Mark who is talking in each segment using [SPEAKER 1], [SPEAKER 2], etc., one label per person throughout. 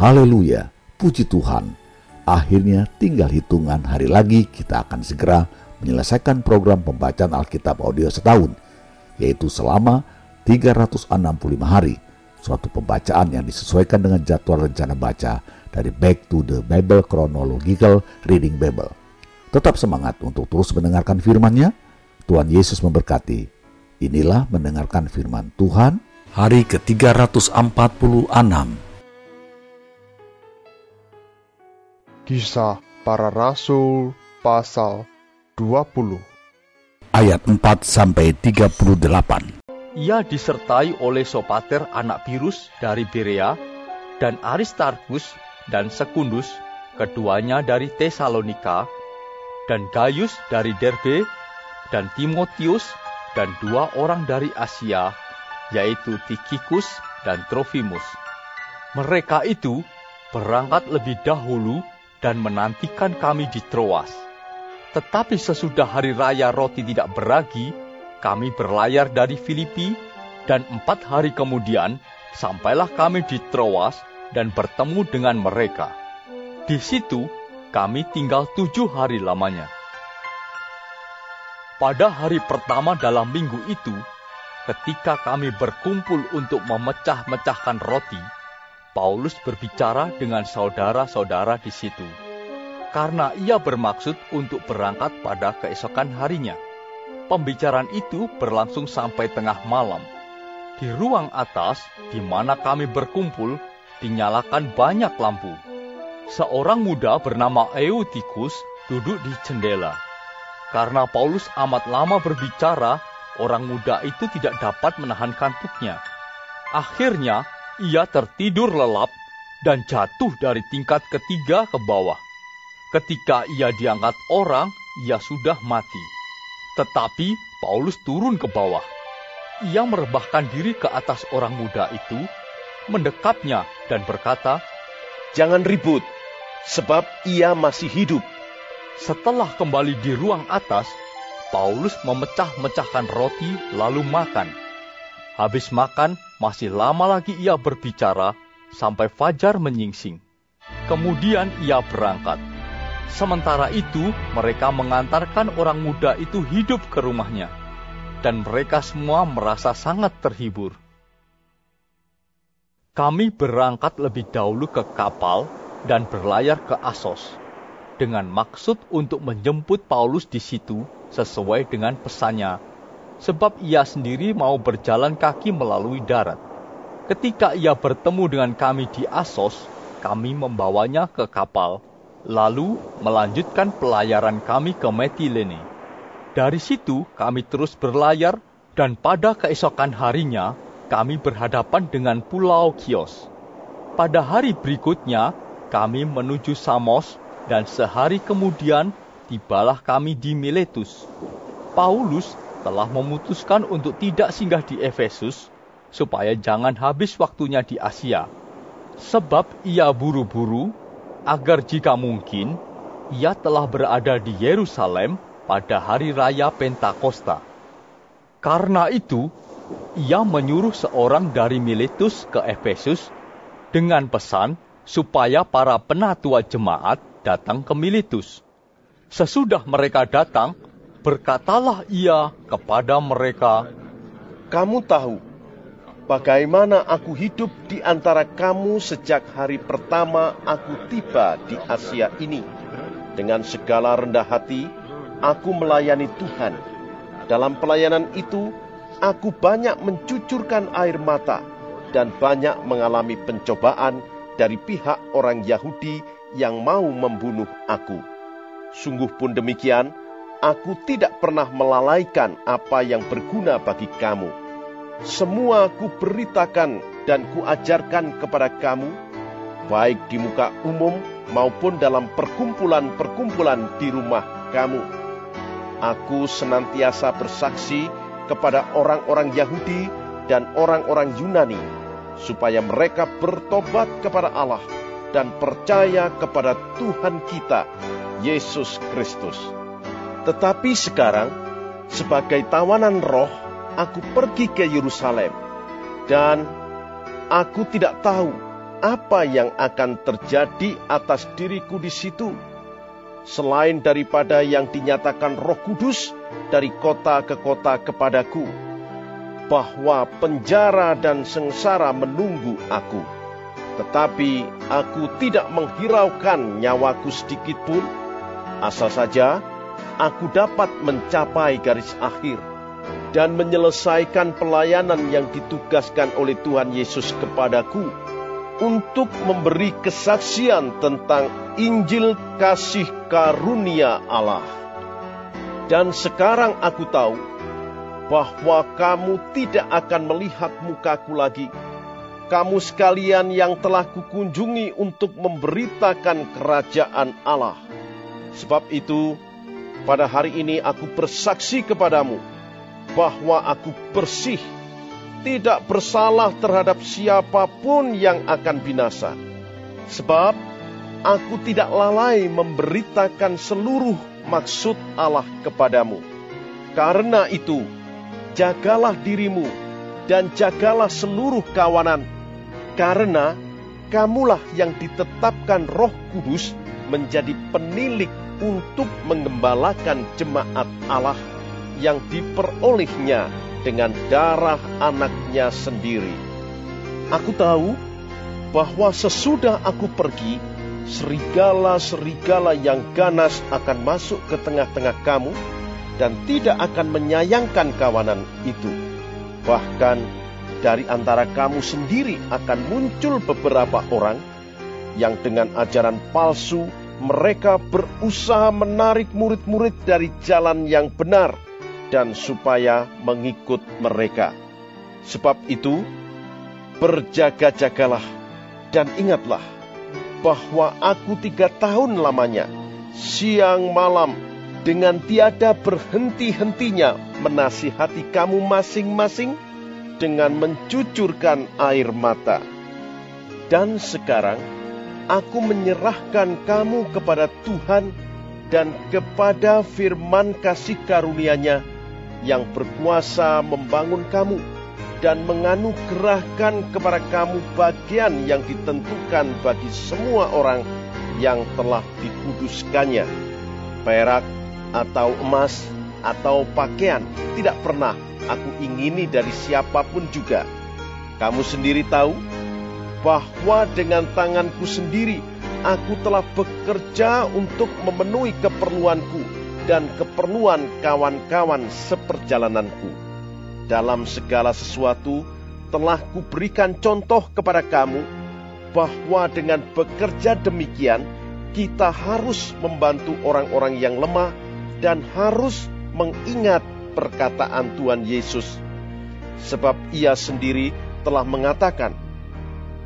[SPEAKER 1] Haleluya, puji Tuhan. Akhirnya tinggal hitungan hari lagi kita akan segera menyelesaikan program pembacaan Alkitab audio setahun, yaitu selama 365 hari, suatu pembacaan yang disesuaikan dengan jadwal rencana baca dari Back to the Bible Chronological Reading Bible. Tetap semangat untuk terus mendengarkan firman-Nya. Tuhan Yesus memberkati. Inilah mendengarkan firman Tuhan hari ke-346.
[SPEAKER 2] Kisah Para Rasul pasal 20
[SPEAKER 1] Ayat 4 sampai 38.
[SPEAKER 3] Ia disertai oleh Sopater anak Pirus dari Berea dan Aristarchus dan Sekundus, keduanya dari Tesalonika, dan Gaius dari Derbe, dan Timotius, dan dua orang dari Asia, yaitu Tikikus dan Trofimus. Mereka itu berangkat lebih dahulu dan menantikan kami di Troas. Tetapi sesudah hari raya roti tidak beragi, kami berlayar dari Filipi, dan empat hari kemudian sampailah kami di Troas dan bertemu dengan mereka. Di situ kami tinggal tujuh hari lamanya. Pada hari pertama dalam minggu itu, ketika kami berkumpul untuk memecah-mecahkan roti, Paulus berbicara dengan saudara-saudara di situ, karena ia bermaksud untuk berangkat pada keesokan harinya. Pembicaraan itu berlangsung sampai tengah malam. Di ruang atas, di mana kami berkumpul, dinyalakan banyak lampu. Seorang muda bernama Eutikus duduk di jendela. Karena Paulus amat lama berbicara, orang muda itu tidak dapat menahan kantuknya. Akhirnya, ia tertidur lelap dan jatuh dari tingkat ketiga ke bawah. Ketika ia diangkat orang, ia sudah mati. Tetapi Paulus turun ke bawah. Ia merebahkan diri ke atas orang muda itu, mendekapnya dan berkata,
[SPEAKER 4] Jangan ribut, sebab ia masih hidup.
[SPEAKER 3] Setelah kembali di ruang atas, Paulus memecah-mecahkan roti lalu makan. Habis makan, masih lama lagi ia berbicara sampai fajar menyingsing. Kemudian ia berangkat. Sementara itu, mereka mengantarkan orang muda itu hidup ke rumahnya, dan mereka semua merasa sangat terhibur. Kami berangkat lebih dahulu ke kapal dan berlayar ke Asos, dengan maksud untuk menjemput Paulus di situ sesuai dengan pesannya sebab ia sendiri mau berjalan kaki melalui darat. Ketika ia bertemu dengan kami di Asos, kami membawanya ke kapal, lalu melanjutkan pelayaran kami ke Metilene. Dari situ kami terus berlayar, dan pada keesokan harinya kami berhadapan dengan Pulau Kios. Pada hari berikutnya, kami menuju Samos, dan sehari kemudian tibalah kami di Miletus. Paulus telah memutuskan untuk tidak singgah di Efesus supaya jangan habis waktunya di Asia. Sebab ia buru-buru agar jika mungkin ia telah berada di Yerusalem pada hari raya Pentakosta. Karena itu, ia menyuruh seorang dari Miletus ke Efesus dengan pesan supaya para penatua jemaat datang ke Miletus. Sesudah mereka datang, Berkatalah ia kepada mereka,
[SPEAKER 4] Kamu tahu bagaimana aku hidup di antara kamu sejak hari pertama aku tiba di Asia ini. Dengan segala rendah hati, aku melayani Tuhan. Dalam pelayanan itu, aku banyak mencucurkan air mata dan banyak mengalami pencobaan dari pihak orang Yahudi yang mau membunuh aku. Sungguh pun demikian, aku tidak pernah melalaikan apa yang berguna bagi kamu. Semua ku beritakan dan kuajarkan kepada kamu, baik di muka umum maupun dalam perkumpulan-perkumpulan di rumah kamu. Aku senantiasa bersaksi kepada orang-orang Yahudi dan orang-orang Yunani, supaya mereka bertobat kepada Allah dan percaya kepada Tuhan kita, Yesus Kristus tetapi sekarang, sebagai tawanan roh, aku pergi ke Yerusalem, dan aku tidak tahu apa yang akan terjadi atas diriku di situ, selain daripada yang dinyatakan Roh Kudus dari kota ke kota kepadaku, bahwa penjara dan sengsara menunggu aku. Tetapi aku tidak menghiraukan nyawaku sedikit pun, asal saja aku dapat mencapai garis akhir dan menyelesaikan pelayanan yang ditugaskan oleh Tuhan Yesus kepadaku untuk memberi kesaksian tentang Injil kasih karunia Allah. Dan sekarang aku tahu bahwa kamu tidak akan melihat mukaku lagi. Kamu sekalian yang telah kukunjungi untuk memberitakan kerajaan Allah. Sebab itu, pada hari ini aku bersaksi kepadamu bahwa aku bersih tidak bersalah terhadap siapa pun yang akan binasa. Sebab aku tidak lalai memberitakan seluruh maksud Allah kepadamu. Karena itu, jagalah dirimu dan jagalah seluruh kawanan, karena kamulah yang ditetapkan Roh Kudus menjadi penilik untuk mengembalakan jemaat Allah yang diperolehnya dengan darah anaknya sendiri. Aku tahu bahwa sesudah aku pergi, serigala-serigala yang ganas akan masuk ke tengah-tengah kamu dan tidak akan menyayangkan kawanan itu. Bahkan dari antara kamu sendiri akan muncul beberapa orang yang dengan ajaran palsu mereka berusaha menarik murid-murid dari jalan yang benar dan supaya mengikut mereka. Sebab itu, berjaga-jagalah dan ingatlah bahwa aku tiga tahun lamanya, siang malam, dengan tiada berhenti-hentinya menasihati kamu masing-masing dengan mencucurkan air mata. Dan sekarang, aku menyerahkan kamu kepada Tuhan dan kepada firman kasih karunia-Nya yang berkuasa membangun kamu dan menganugerahkan kepada kamu bagian yang ditentukan bagi semua orang yang telah dikuduskannya. Perak atau emas atau pakaian tidak pernah aku ingini dari siapa pun juga. Kamu sendiri tahu bahwa dengan tanganku sendiri aku telah bekerja untuk memenuhi keperluanku dan keperluan kawan-kawan seperjalananku. Dalam segala sesuatu telah kuberikan contoh kepada kamu bahwa dengan bekerja demikian kita harus membantu orang-orang yang lemah dan harus mengingat perkataan Tuhan Yesus. Sebab ia sendiri telah mengatakan,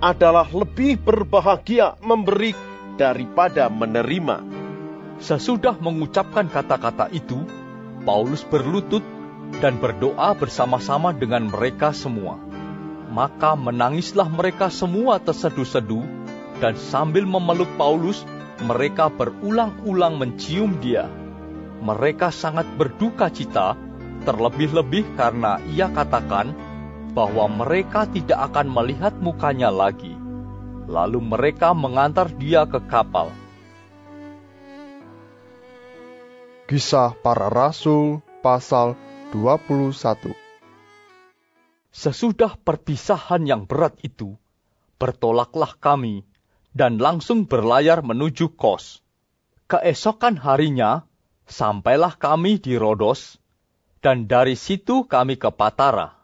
[SPEAKER 4] adalah lebih berbahagia memberi daripada menerima.
[SPEAKER 3] Sesudah mengucapkan kata-kata itu, Paulus berlutut dan berdoa bersama-sama dengan mereka semua. Maka menangislah mereka semua terseduh-seduh, dan sambil memeluk Paulus, mereka berulang-ulang mencium dia. Mereka sangat berduka cita, terlebih-lebih karena ia katakan bahwa mereka tidak akan melihat mukanya lagi. Lalu mereka mengantar dia ke kapal
[SPEAKER 2] Kisah Para Rasul pasal 21
[SPEAKER 3] Sesudah perpisahan yang berat itu, bertolaklah kami dan langsung berlayar menuju Kos. Keesokan harinya, sampailah kami di Rodos, dan dari situ kami ke Patara.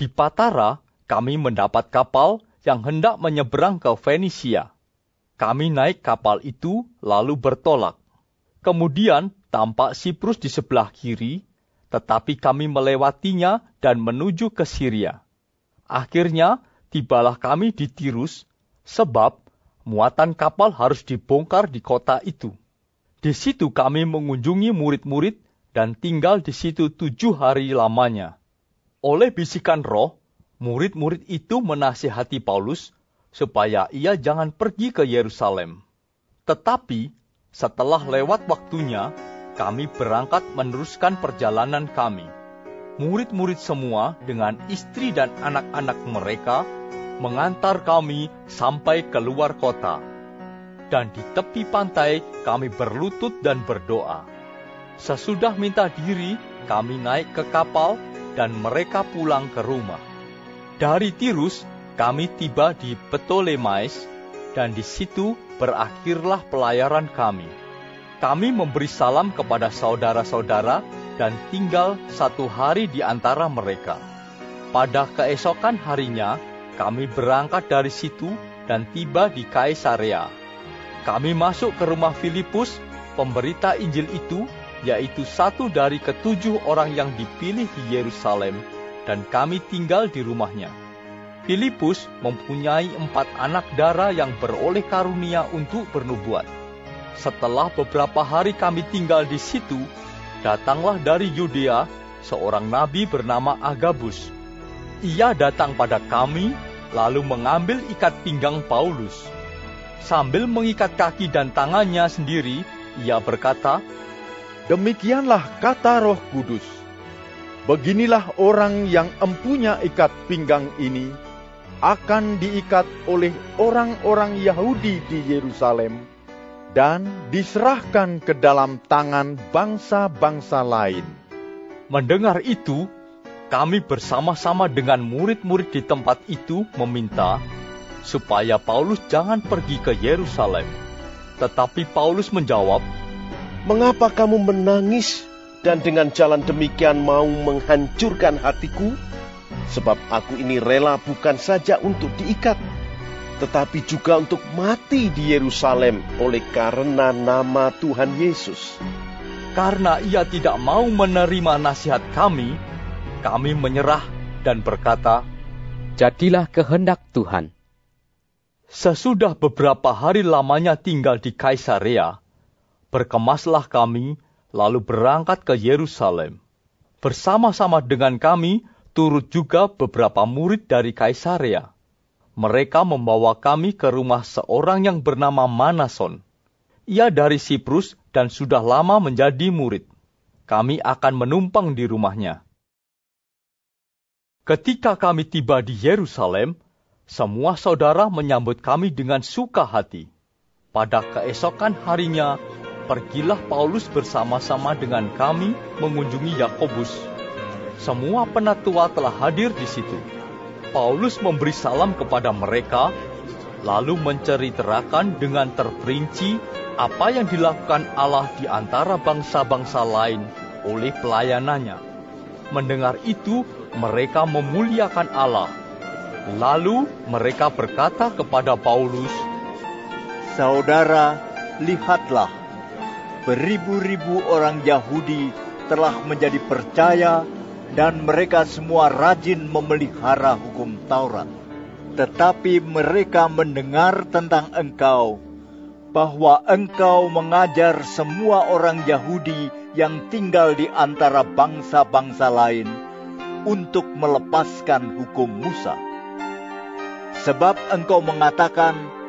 [SPEAKER 3] Di Patara, kami mendapat kapal yang hendak menyeberang ke Fenisia. Kami naik kapal itu lalu bertolak. Kemudian tampak Siprus di sebelah kiri, tetapi kami melewatinya dan menuju ke Syria. Akhirnya, tibalah kami di Tirus, sebab muatan kapal harus dibongkar di kota itu. Di situ kami mengunjungi murid-murid dan tinggal di situ tujuh hari lamanya. Oleh bisikan roh, murid-murid itu menasihati Paulus supaya ia jangan pergi ke Yerusalem. Tetapi setelah lewat waktunya, kami berangkat meneruskan perjalanan kami. Murid-murid semua dengan istri dan anak-anak mereka mengantar kami sampai keluar kota. Dan di tepi pantai kami berlutut dan berdoa. Sesudah minta diri, kami naik ke kapal dan mereka pulang ke rumah. Dari Tirus, kami tiba di Ptolemais dan di situ berakhirlah pelayaran kami. Kami memberi salam kepada saudara-saudara dan tinggal satu hari di antara mereka. Pada keesokan harinya, kami berangkat dari situ dan tiba di Kaisarea. Kami masuk ke rumah Filipus, pemberita Injil itu, yaitu satu dari ketujuh orang yang dipilih di Yerusalem, dan kami tinggal di rumahnya. Filipus mempunyai empat anak darah yang beroleh karunia untuk bernubuat. Setelah beberapa hari kami tinggal di situ, datanglah dari Yudea seorang nabi bernama Agabus. Ia datang pada kami lalu mengambil ikat pinggang Paulus. Sambil mengikat kaki dan tangannya sendiri, ia berkata,
[SPEAKER 5] Demikianlah kata roh kudus. Beginilah orang yang empunya ikat pinggang ini akan diikat oleh orang-orang Yahudi di Yerusalem dan diserahkan ke dalam tangan bangsa-bangsa lain.
[SPEAKER 3] Mendengar itu, kami bersama-sama dengan murid-murid di tempat itu meminta supaya Paulus jangan pergi ke Yerusalem. Tetapi Paulus menjawab,
[SPEAKER 4] Mengapa kamu menangis dan dengan jalan demikian mau menghancurkan hatiku? Sebab aku ini rela bukan saja untuk diikat, tetapi juga untuk mati di Yerusalem oleh karena nama Tuhan Yesus.
[SPEAKER 3] Karena ia tidak mau menerima nasihat kami, kami menyerah dan berkata,
[SPEAKER 6] Jadilah kehendak Tuhan.
[SPEAKER 3] Sesudah beberapa hari lamanya tinggal di Kaisarea, berkemaslah kami lalu berangkat ke Yerusalem. Bersama-sama dengan kami turut juga beberapa murid dari Kaisarea. Mereka membawa kami ke rumah seorang yang bernama Manason. Ia dari Siprus dan sudah lama menjadi murid. Kami akan menumpang di rumahnya. Ketika kami tiba di Yerusalem, semua saudara menyambut kami dengan suka hati. Pada keesokan harinya, pergilah Paulus bersama-sama dengan kami mengunjungi Yakobus. Semua penatua telah hadir di situ. Paulus memberi salam kepada mereka, lalu menceritakan dengan terperinci apa yang dilakukan Allah di antara bangsa-bangsa lain oleh pelayanannya. Mendengar itu, mereka memuliakan Allah. Lalu mereka berkata kepada Paulus,
[SPEAKER 7] Saudara, lihatlah, beribu-ribu orang Yahudi telah menjadi percaya dan mereka semua rajin memelihara hukum Taurat. Tetapi mereka mendengar tentang engkau, bahwa engkau mengajar semua orang Yahudi yang tinggal di antara bangsa-bangsa lain untuk melepaskan hukum Musa. Sebab engkau mengatakan,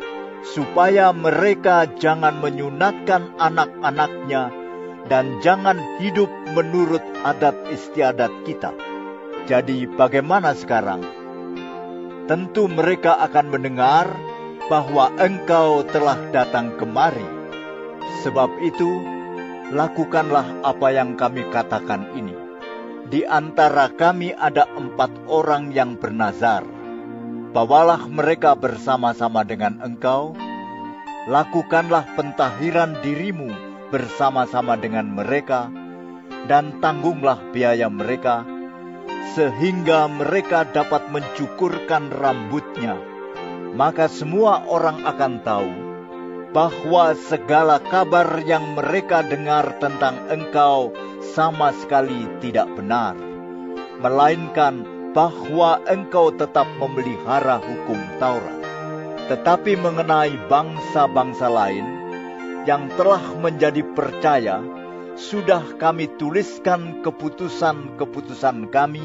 [SPEAKER 7] supaya mereka jangan menyunatkan anak-anaknya dan jangan hidup menurut adat istiadat kita. Jadi bagaimana sekarang? Tentu mereka akan mendengar bahwa engkau telah datang kemari. Sebab itu, lakukanlah apa yang kami katakan ini di antara kami ada empat orang yang bernazar. Bawalah mereka bersama-sama dengan engkau, lakukanlah pentahiran dirimu bersama-sama dengan mereka, dan tanggunglah biaya mereka, sehingga mereka dapat mencukurkan rambutnya. Maka semua orang akan tahu bahwa segala kabar yang mereka dengar tentang engkau sama sekali tidak benar, melainkan bahwa engkau tetap memelihara hukum Taurat. Tetapi mengenai bangsa-bangsa lain yang telah menjadi percaya, sudah kami tuliskan keputusan-keputusan kami,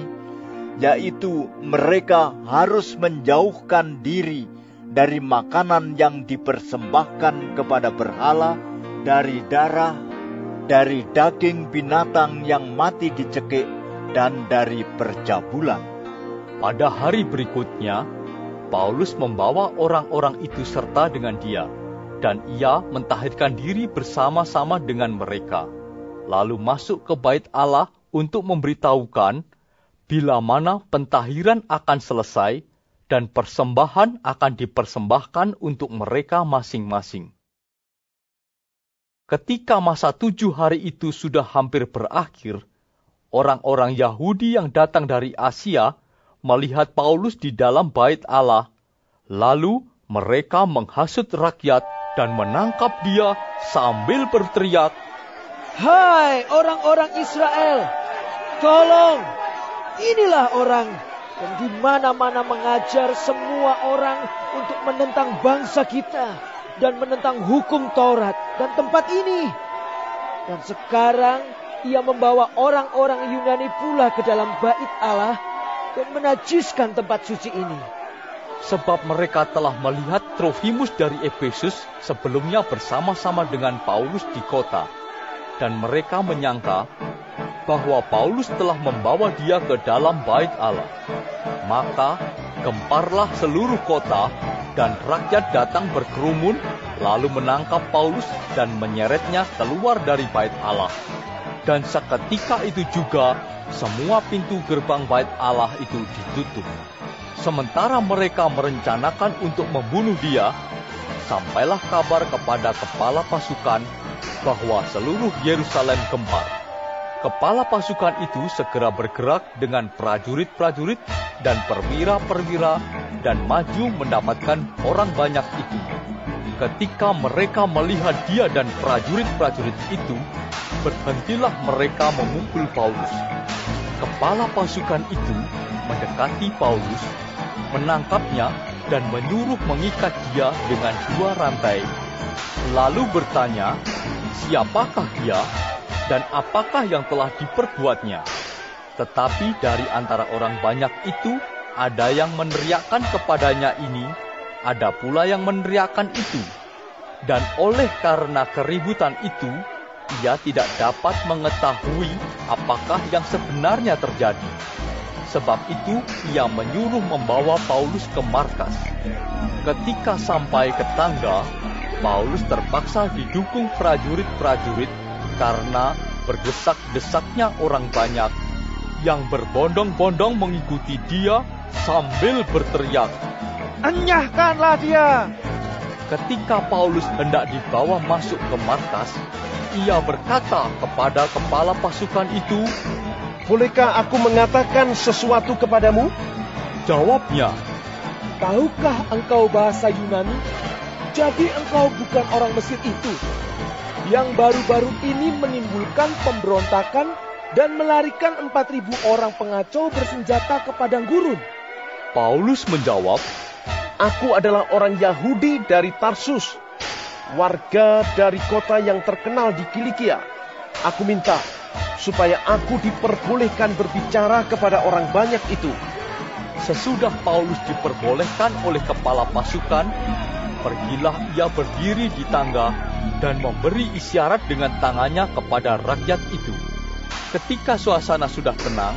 [SPEAKER 7] yaitu mereka harus menjauhkan diri dari makanan yang dipersembahkan kepada berhala, dari darah, dari daging binatang yang mati dicekik dan dari percabulan.
[SPEAKER 3] Pada hari berikutnya, Paulus membawa orang-orang itu serta dengan dia, dan ia mentahirkan diri bersama-sama dengan mereka, lalu masuk ke bait Allah untuk memberitahukan bila mana pentahiran akan selesai dan persembahan akan dipersembahkan untuk mereka masing-masing. Ketika masa tujuh hari itu sudah hampir berakhir, orang-orang Yahudi yang datang dari Asia melihat Paulus di dalam bait Allah. Lalu mereka menghasut rakyat dan menangkap dia sambil berteriak,
[SPEAKER 8] Hai orang-orang Israel, tolong, inilah orang yang di mana-mana mengajar semua orang untuk menentang bangsa kita dan menentang hukum Taurat dan tempat ini. Dan sekarang ia membawa orang-orang Yunani pula ke dalam bait Allah dan menajiskan tempat suci ini.
[SPEAKER 3] Sebab mereka telah melihat Trofimus dari Efesus sebelumnya bersama-sama dengan Paulus di kota. Dan mereka menyangka bahwa Paulus telah membawa dia ke dalam bait Allah. Maka gemparlah seluruh kota dan rakyat datang berkerumun lalu menangkap Paulus dan menyeretnya keluar dari bait Allah. Dan seketika itu juga semua pintu gerbang bait Allah itu ditutup. Sementara mereka merencanakan untuk membunuh dia, sampailah kabar kepada kepala pasukan bahwa seluruh Yerusalem gempar kepala pasukan itu segera bergerak dengan prajurit-prajurit dan perwira-perwira dan maju mendapatkan orang banyak itu. Ketika mereka melihat dia dan prajurit-prajurit itu, berhentilah mereka memukul Paulus. Kepala pasukan itu mendekati Paulus, menangkapnya dan menyuruh mengikat dia dengan dua rantai. Lalu bertanya, siapakah dia dan apakah yang telah diperbuatnya. Tetapi dari antara orang banyak itu, ada yang meneriakkan kepadanya ini, ada pula yang meneriakkan itu. Dan oleh karena keributan itu, ia tidak dapat mengetahui apakah yang sebenarnya terjadi. Sebab itu, ia menyuruh membawa Paulus ke markas. Ketika sampai ke tangga, Paulus terpaksa didukung prajurit-prajurit karena berdesak-desaknya orang banyak yang berbondong-bondong mengikuti dia sambil berteriak,
[SPEAKER 8] Enyahkanlah dia!
[SPEAKER 3] Ketika Paulus hendak dibawa masuk ke markas, ia berkata kepada kepala pasukan itu,
[SPEAKER 4] Bolehkah aku mengatakan sesuatu kepadamu?
[SPEAKER 3] Jawabnya,
[SPEAKER 8] Tahukah engkau bahasa Yunani? Jadi engkau bukan orang Mesir itu yang baru-baru ini menimbulkan pemberontakan dan melarikan 4.000 orang pengacau bersenjata ke padang gurun.
[SPEAKER 3] Paulus menjawab,
[SPEAKER 4] Aku adalah orang Yahudi dari Tarsus, warga dari kota yang terkenal di Kilikia. Aku minta supaya aku diperbolehkan berbicara kepada orang banyak itu.
[SPEAKER 3] Sesudah Paulus diperbolehkan oleh kepala pasukan, pergilah ia berdiri di tangga dan memberi isyarat dengan tangannya kepada rakyat itu. Ketika suasana sudah tenang,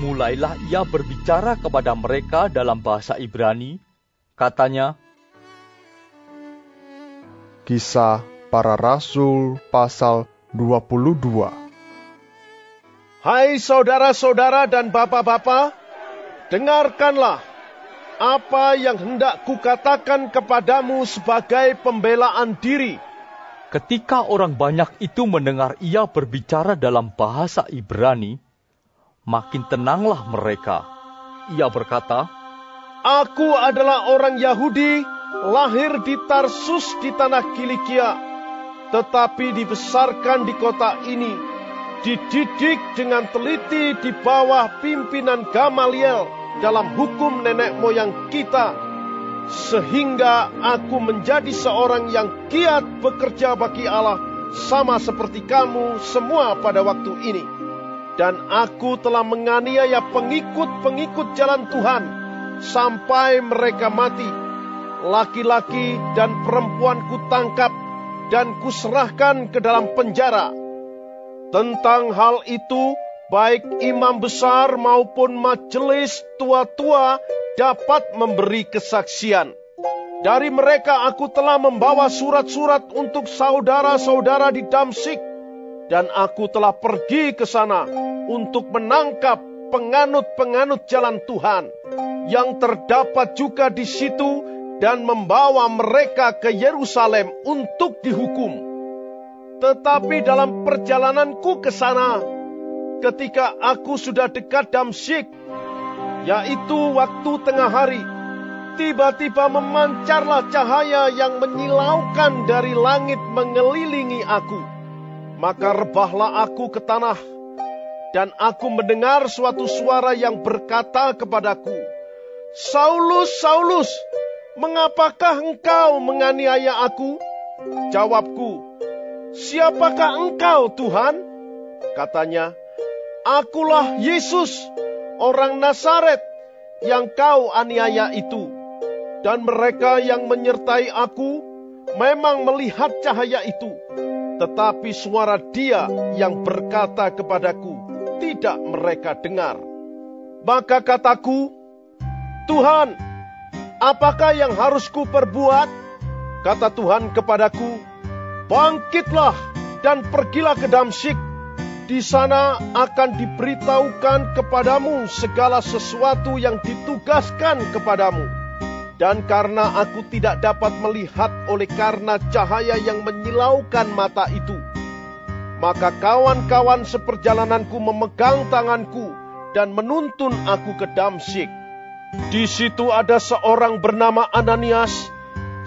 [SPEAKER 3] mulailah ia berbicara kepada mereka dalam bahasa Ibrani. Katanya,
[SPEAKER 2] Kisah Para Rasul pasal 22
[SPEAKER 4] Hai saudara-saudara dan bapak-bapak, dengarkanlah apa yang hendak kukatakan kepadamu sebagai pembelaan diri
[SPEAKER 3] Ketika orang banyak itu mendengar ia berbicara dalam bahasa Ibrani, makin tenanglah mereka. Ia berkata,
[SPEAKER 4] Aku adalah orang Yahudi, lahir di Tarsus di tanah Kilikia, tetapi dibesarkan di kota ini, dididik dengan teliti di bawah pimpinan Gamaliel dalam hukum nenek moyang kita, sehingga aku menjadi seorang yang giat bekerja bagi Allah, sama seperti kamu semua pada waktu ini. Dan aku telah menganiaya pengikut-pengikut jalan Tuhan sampai mereka mati. Laki-laki dan perempuan kutangkap dan kuserahkan ke dalam penjara. Tentang hal itu, baik imam besar maupun majelis tua-tua dapat memberi kesaksian. Dari mereka aku telah membawa surat-surat untuk saudara-saudara di Damsik, dan aku telah pergi ke sana untuk menangkap penganut-penganut jalan Tuhan yang terdapat juga di situ dan membawa mereka ke Yerusalem untuk dihukum. Tetapi dalam perjalananku ke sana, ketika aku sudah dekat Damsik, yaitu waktu tengah hari, tiba-tiba memancarlah cahaya yang menyilaukan dari langit mengelilingi aku. Maka rebahlah aku ke tanah, dan aku mendengar suatu suara yang berkata kepadaku, Saulus, Saulus, mengapakah engkau menganiaya aku? Jawabku, siapakah engkau Tuhan? Katanya, akulah Yesus, orang Nazaret yang kau aniaya itu. Dan mereka yang menyertai aku memang melihat cahaya itu. Tetapi suara dia yang berkata kepadaku, tidak mereka dengar. Maka kataku, Tuhan, apakah yang harus ku perbuat? Kata Tuhan kepadaku, bangkitlah dan pergilah ke Damsik. Di sana akan diberitahukan kepadamu segala sesuatu yang ditugaskan kepadamu dan karena aku tidak dapat melihat oleh karena cahaya yang menyilaukan mata itu, maka kawan-kawan seperjalananku memegang tanganku dan menuntun aku ke Damsik. Di situ ada seorang bernama Ananias,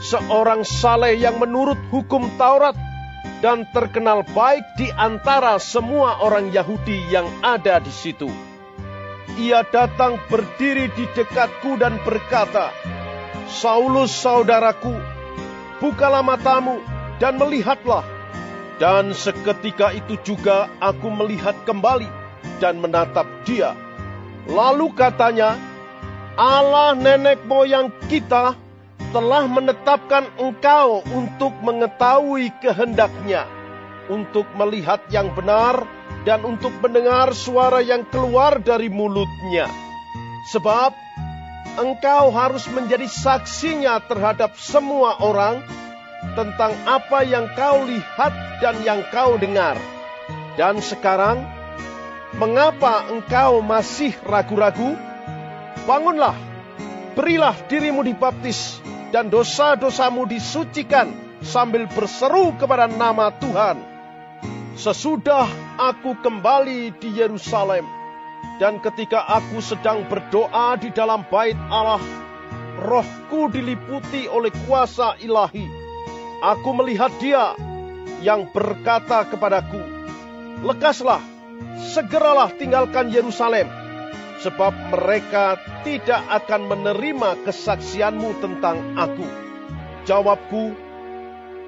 [SPEAKER 4] seorang saleh yang menurut hukum Taurat dan terkenal baik di antara semua orang Yahudi yang ada di situ. Ia datang berdiri di dekatku dan berkata, Saulus saudaraku, bukalah matamu dan melihatlah. Dan seketika itu juga aku melihat kembali dan menatap dia. Lalu katanya, Allah nenek moyang kita telah menetapkan engkau untuk mengetahui kehendaknya, untuk melihat yang benar, dan untuk mendengar suara yang keluar dari mulutnya. Sebab engkau harus menjadi saksinya terhadap semua orang tentang apa yang kau lihat dan yang kau dengar. Dan sekarang, mengapa engkau masih ragu-ragu? Bangunlah, berilah dirimu dibaptis, dan dosa-dosamu disucikan sambil berseru kepada nama Tuhan. Sesudah aku kembali di Yerusalem, dan ketika aku sedang berdoa di dalam bait Allah, rohku diliputi oleh kuasa ilahi. Aku melihat dia yang berkata kepadaku, Lekaslah, segeralah tinggalkan Yerusalem, sebab mereka tidak akan menerima kesaksianmu tentang aku. Jawabku,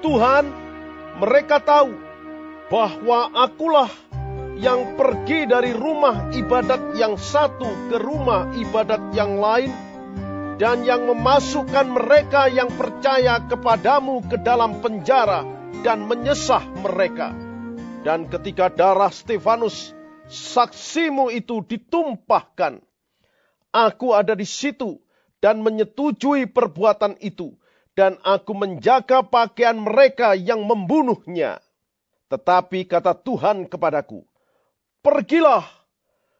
[SPEAKER 4] Tuhan, mereka tahu bahwa akulah yang pergi dari rumah ibadat yang satu ke rumah ibadat yang lain, dan yang memasukkan mereka yang percaya kepadamu ke dalam penjara dan menyesah mereka. Dan ketika darah Stefanus, saksimu itu ditumpahkan, aku ada di situ dan menyetujui perbuatan itu, dan aku menjaga pakaian mereka yang membunuhnya. Tetapi kata Tuhan kepadaku, Pergilah,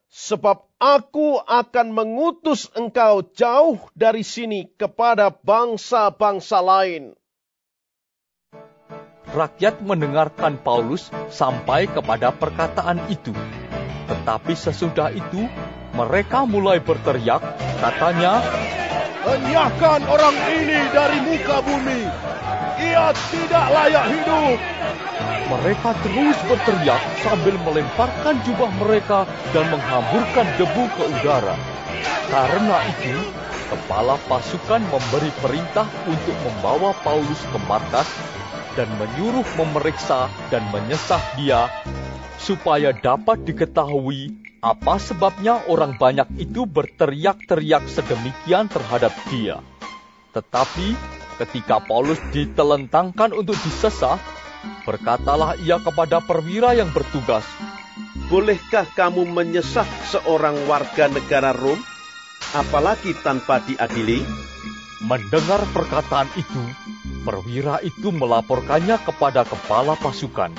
[SPEAKER 4] sebab aku akan mengutus engkau jauh dari sini kepada bangsa-bangsa lain.
[SPEAKER 3] Rakyat mendengarkan Paulus sampai kepada perkataan itu. Tetapi sesudah itu, mereka mulai berteriak, katanya,
[SPEAKER 9] Enyahkan orang ini dari muka bumi. Ia tidak layak hidup.
[SPEAKER 3] Mereka terus berteriak sambil melemparkan jubah mereka dan menghamburkan debu ke udara. Karena itu, kepala pasukan memberi perintah untuk membawa Paulus ke markas dan menyuruh memeriksa dan menyesah dia supaya dapat diketahui apa sebabnya orang banyak itu berteriak-teriak sedemikian terhadap dia. Tetapi ketika Paulus ditelentangkan untuk disesah, Berkatalah ia kepada perwira yang bertugas,
[SPEAKER 4] Bolehkah kamu menyesah seorang warga negara Rom? apalagi tanpa diadili?
[SPEAKER 3] Mendengar perkataan itu, perwira itu melaporkannya kepada kepala pasukan.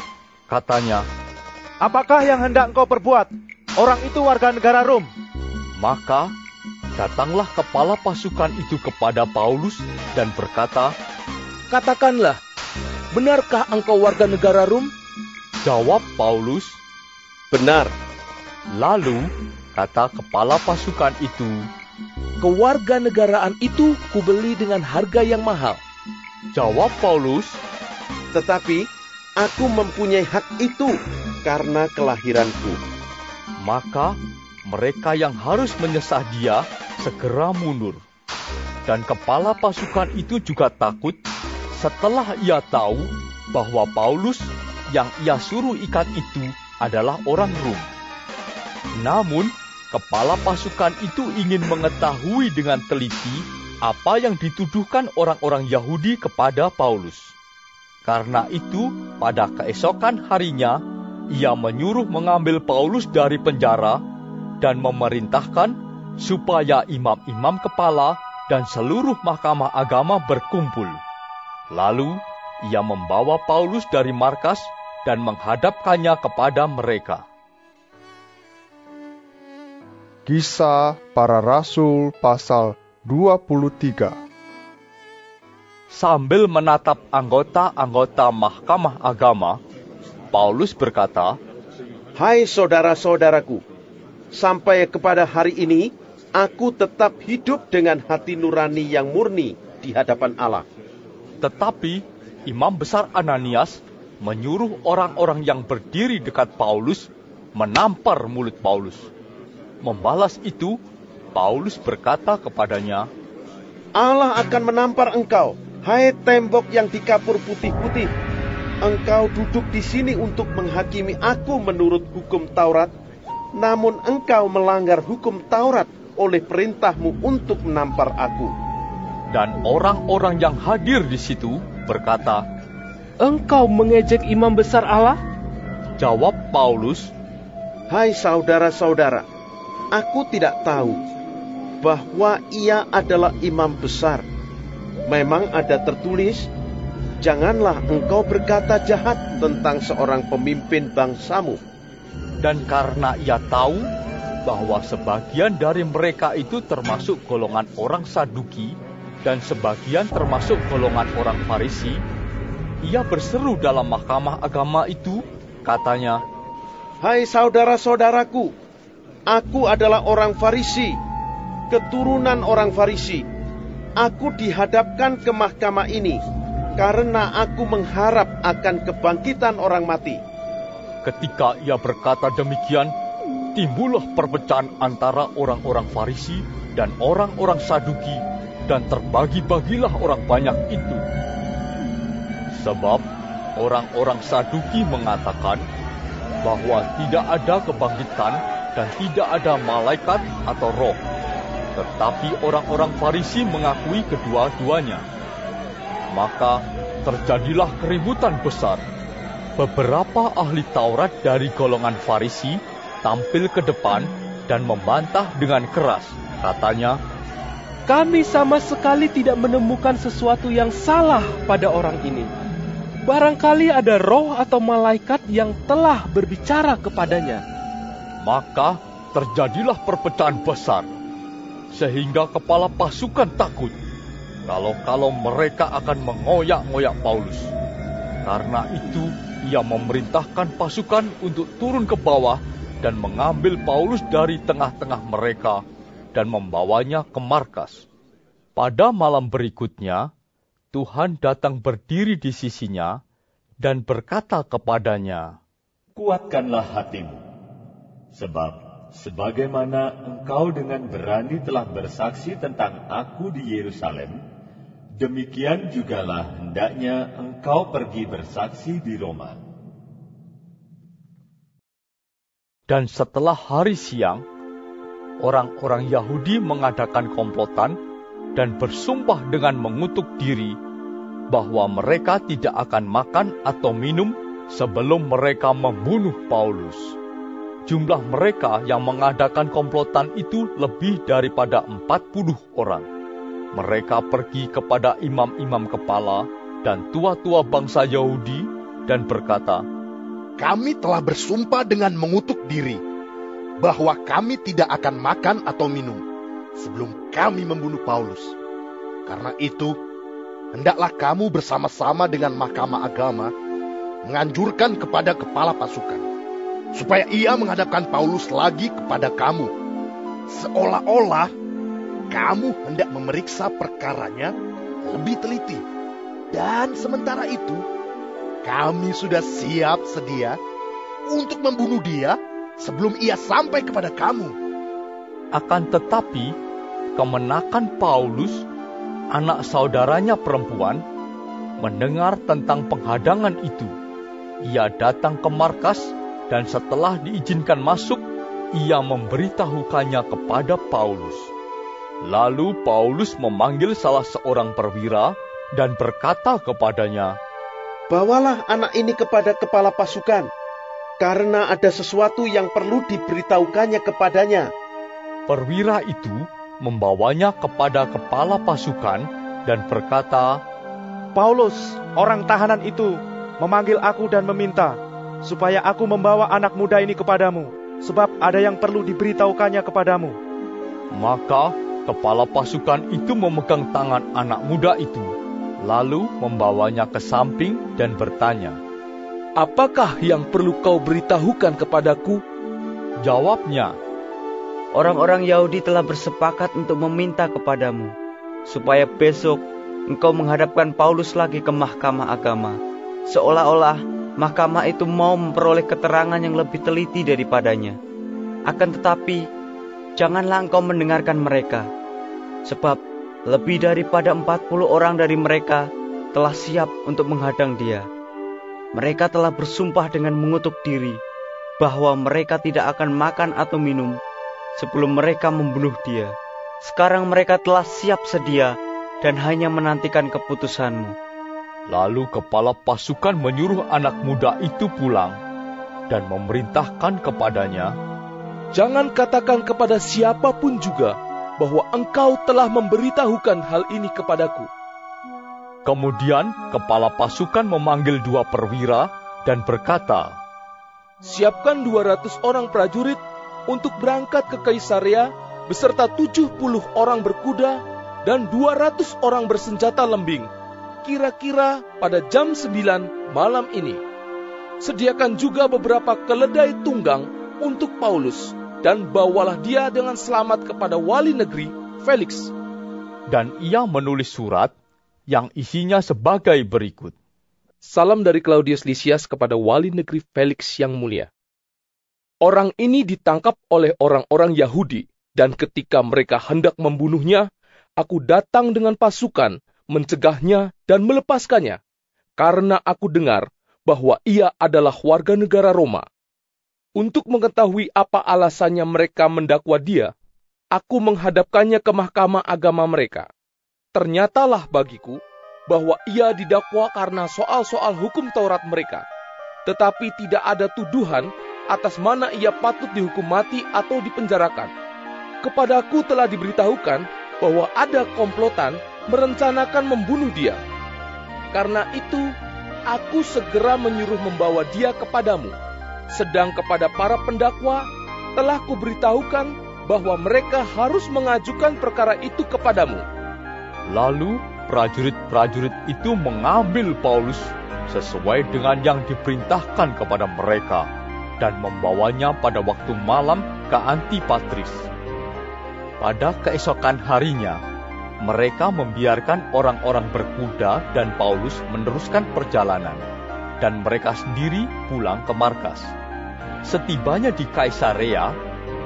[SPEAKER 3] Katanya,
[SPEAKER 5] Apakah yang hendak engkau perbuat? Orang itu warga negara Rom.
[SPEAKER 3] Maka datanglah kepala pasukan itu kepada Paulus dan berkata,
[SPEAKER 8] Katakanlah, benarkah engkau warga negara Rom?
[SPEAKER 3] Jawab Paulus,
[SPEAKER 4] Benar,
[SPEAKER 3] lalu kata kepala pasukan itu,
[SPEAKER 8] Kewarganegaraan itu kubeli dengan harga yang mahal.
[SPEAKER 3] Jawab Paulus,
[SPEAKER 4] tetapi aku mempunyai hak itu karena kelahiranku.
[SPEAKER 3] maka mereka yang harus menyesah dia segera mundur. Dan kepala pasukan itu juga takut setelah ia tahu bahwa Paulus yang ia suruh ikat itu adalah orang Rom. Namun, kepala pasukan itu ingin mengetahui dengan teliti apa yang dituduhkan orang-orang Yahudi kepada Paulus. Karena itu, pada keesokan harinya, ia menyuruh mengambil Paulus dari penjara dan memerintahkan supaya imam-imam kepala dan seluruh mahkamah agama berkumpul. Lalu ia membawa Paulus dari markas dan menghadapkannya kepada mereka.
[SPEAKER 2] Kisah Para Rasul pasal 23
[SPEAKER 3] Sambil menatap anggota-anggota mahkamah agama, Paulus berkata,
[SPEAKER 4] Hai saudara-saudaraku, sampai kepada hari ini aku tetap hidup dengan hati nurani yang murni di hadapan Allah.
[SPEAKER 3] Tetapi Imam Besar Ananias menyuruh orang-orang yang berdiri dekat Paulus menampar mulut Paulus. Membalas itu, Paulus berkata kepadanya,
[SPEAKER 4] Allah akan menampar engkau, hai tembok yang dikapur putih-putih. Engkau duduk di sini untuk menghakimi aku menurut hukum Taurat, namun engkau melanggar hukum Taurat oleh perintahmu untuk menampar aku.
[SPEAKER 3] dan orang-orang yang hadir di situ berkata,
[SPEAKER 8] Engkau mengejek imam besar Allah?
[SPEAKER 3] Jawab Paulus,
[SPEAKER 4] Hai saudara-saudara, aku tidak tahu bahwa ia adalah imam besar. Memang ada tertulis, janganlah engkau berkata jahat tentang seorang pemimpin bangsamu.
[SPEAKER 3] dan karena ia tahu bahwa sebagian dari mereka itu termasuk golongan orang Saduki dan sebagian termasuk golongan orang Farisi, ia berseru dalam mahkamah agama itu, katanya,
[SPEAKER 4] Hai saudara-saudaraku, aku adalah orang Farisi, keturunan orang Farisi. Aku dihadapkan ke mahkamah ini karena aku mengharap akan kebangkitan orang mati.
[SPEAKER 3] Ketika ia berkata demikian, timbullah perpecahan antara orang-orang Farisi dan orang-orang Saduki, dan terbagi-bagilah orang banyak itu. Sebab orang-orang Saduki mengatakan bahwa tidak ada kebangkitan dan tidak ada malaikat atau roh. Tetapi orang-orang Farisi mengakui kedua-duanya. Maka terjadilah keributan besar. Beberapa ahli Taurat dari golongan Farisi tampil ke depan dan membantah dengan keras. Katanya,
[SPEAKER 8] Kami sama sekali tidak menemukan sesuatu yang salah pada orang ini. Barangkali ada roh atau malaikat yang telah berbicara kepadanya.
[SPEAKER 3] maka terjadilah perpecahan besar. Sehingga kepala pasukan takut kalau-kalau mereka akan mengoyak-ngoyak Paulus. Karena itu, ia memerintahkan pasukan untuk turun ke bawah dan mengambil Paulus dari tengah-tengah mereka dan membawanya ke markas. Pada malam berikutnya, Tuhan datang berdiri di sisinya dan berkata kepadanya,
[SPEAKER 10] Kuatkanlah hatimu, sebab sebagaimana engkau dengan berani telah bersaksi tentang aku di Yerusalem, demikian jugalah hendaknya engkau pergi bersaksi di Roma.
[SPEAKER 3] Dan setelah hari siang, orang-orang Yahudi mengadakan komplotan dan bersumpah dengan mengutuk diri bahwa mereka tidak akan makan atau minum sebelum mereka membunuh Paulus. jumlah mereka yang mengadakan komplotan itu lebih daripada 40 orang. Mereka pergi kepada imam-imam kepala dan tua-tua bangsa Yahudi dan berkata,
[SPEAKER 9] Kami telah bersumpah dengan mengutuk diri bahwa kami tidak akan makan atau minum sebelum kami membunuh Paulus. Karena itu, hendaklah kamu bersama-sama dengan mahkamah agama menganjurkan kepada kepala pasukan supaya ia menghadapkan Paulus lagi kepada kamu seolah-olah kamu hendak memeriksa perkaranya lebih teliti. Dan sementara itu kami sudah siap sedia untuk membunuh dia sebelum ia sampai kepada kamu.
[SPEAKER 3] Akan tetapi kemenakan Paulus anak saudaranya perempuan mendengar tentang penghadangan itu. Ia datang ke markas dan setelah diizinkan masuk, ia memberitahukannya kepada Paulus. Lalu Paulus memanggil salah seorang perwira dan berkata kepadanya,
[SPEAKER 4] Bawalah anak ini kepada kepala pasukan, karena ada sesuatu yang perlu diberitahukannya kepadanya.
[SPEAKER 3] Perwira itu membawanya kepada kepala pasukan dan berkata,
[SPEAKER 5] Paulus, orang tahanan itu, memanggil aku dan meminta supaya aku membawa anak muda ini kepadamu, sebab ada yang perlu diberitahukannya kepadamu.
[SPEAKER 3] Maka kepala pasukan itu memegang tangan anak muda itu, lalu membawanya ke samping dan bertanya,
[SPEAKER 11] Apakah yang perlu kau beritahukan kepadaku?
[SPEAKER 3] Jawabnya,
[SPEAKER 12] Orang-orang Yahudi telah bersepakat untuk meminta kepadamu, supaya besok engkau menghadapkan Paulus lagi ke mahkamah agama seolah-olah mahkamah itu mau memperoleh keterangan yang lebih teliti daripadanya. Akan tetapi, janganlah engkau mendengarkan mereka, sebab lebih daripada 40 orang dari mereka telah siap untuk menghadang dia. Mereka telah bersumpah dengan mengutuk diri bahwa mereka tidak akan makan atau minum sebelum mereka membunuh dia. Sekarang mereka telah siap sedia dan hanya menantikan keputusanmu.
[SPEAKER 3] Lalu kepala pasukan menyuruh anak muda itu pulang dan memerintahkan kepadanya,
[SPEAKER 11] Jangan katakan kepada siapa pun juga bahwa engkau telah memberitahukan hal ini kepadaku.
[SPEAKER 3] Kemudian kepala pasukan memanggil dua perwira dan berkata,
[SPEAKER 11] Siapkan 200 orang prajurit untuk berangkat ke Kaisarea beserta 70 orang berkuda dan 200 orang bersenjata lembing kira-kira pada jam 9 malam ini. Sediakan juga beberapa keledai tunggang untuk Paulus dan bawalah dia dengan selamat kepada wali negeri Felix.
[SPEAKER 3] Dan ia menulis surat yang isinya sebagai berikut.
[SPEAKER 11] Salam dari Claudius Lysias kepada wali negeri Felix yang mulia. Orang ini ditangkap oleh orang-orang Yahudi, dan ketika mereka hendak membunuhnya, aku datang dengan pasukan mencegahnya dan melepaskannya, karena aku dengar bahwa ia adalah warga negara Roma. Untuk mengetahui apa alasannya mereka mendakwa dia, aku menghadapkannya ke mahkamah agama mereka. Ternyatalah bagiku bahwa ia didakwa karena soal-soal hukum Taurat mereka, tetapi tidak ada tuduhan atas mana ia patut dihukum mati atau dipenjarakan. Kepadaku telah diberitahukan bahwa ada komplotan merencanakan membunuh dia. Karena itu, aku segera menyuruh membawa dia kepadamu. Sedang kepada para pendakwa, telah kuberitahukan bahwa mereka harus mengajukan perkara itu kepadamu.
[SPEAKER 3] Lalu prajurit-prajurit itu mengambil Paulus sesuai dengan yang diperintahkan kepada mereka dan membawanya pada waktu malam ke Antipatris. Pada keesokan harinya, mereka membiarkan orang-orang berkuda dan Paulus meneruskan perjalanan, dan mereka sendiri pulang ke markas. Setibanya di Kaisarea,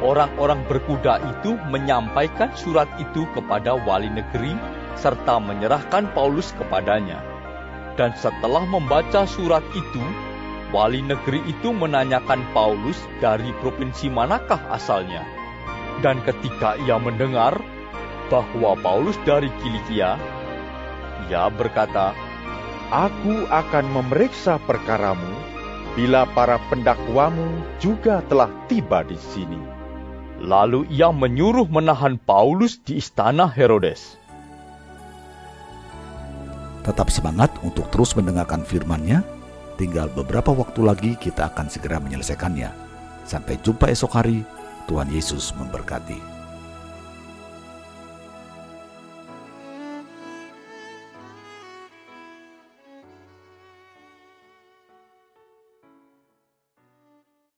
[SPEAKER 3] orang-orang berkuda itu menyampaikan surat itu kepada wali negeri serta menyerahkan Paulus kepadanya. Dan setelah membaca surat itu, wali negeri itu menanyakan Paulus dari provinsi manakah asalnya. Dan ketika ia mendengar bahwa Paulus dari Kilikia, ia berkata,
[SPEAKER 13] Aku akan memeriksa perkaramu
[SPEAKER 5] bila para pendakwamu juga telah tiba di sini.
[SPEAKER 3] Lalu ia menyuruh menahan Paulus di istana Herodes.
[SPEAKER 1] Tetap semangat untuk terus mendengarkan firman-Nya. Tinggal beberapa waktu lagi kita akan segera menyelesaikannya. Sampai jumpa esok hari. Tuhan Yesus memberkati.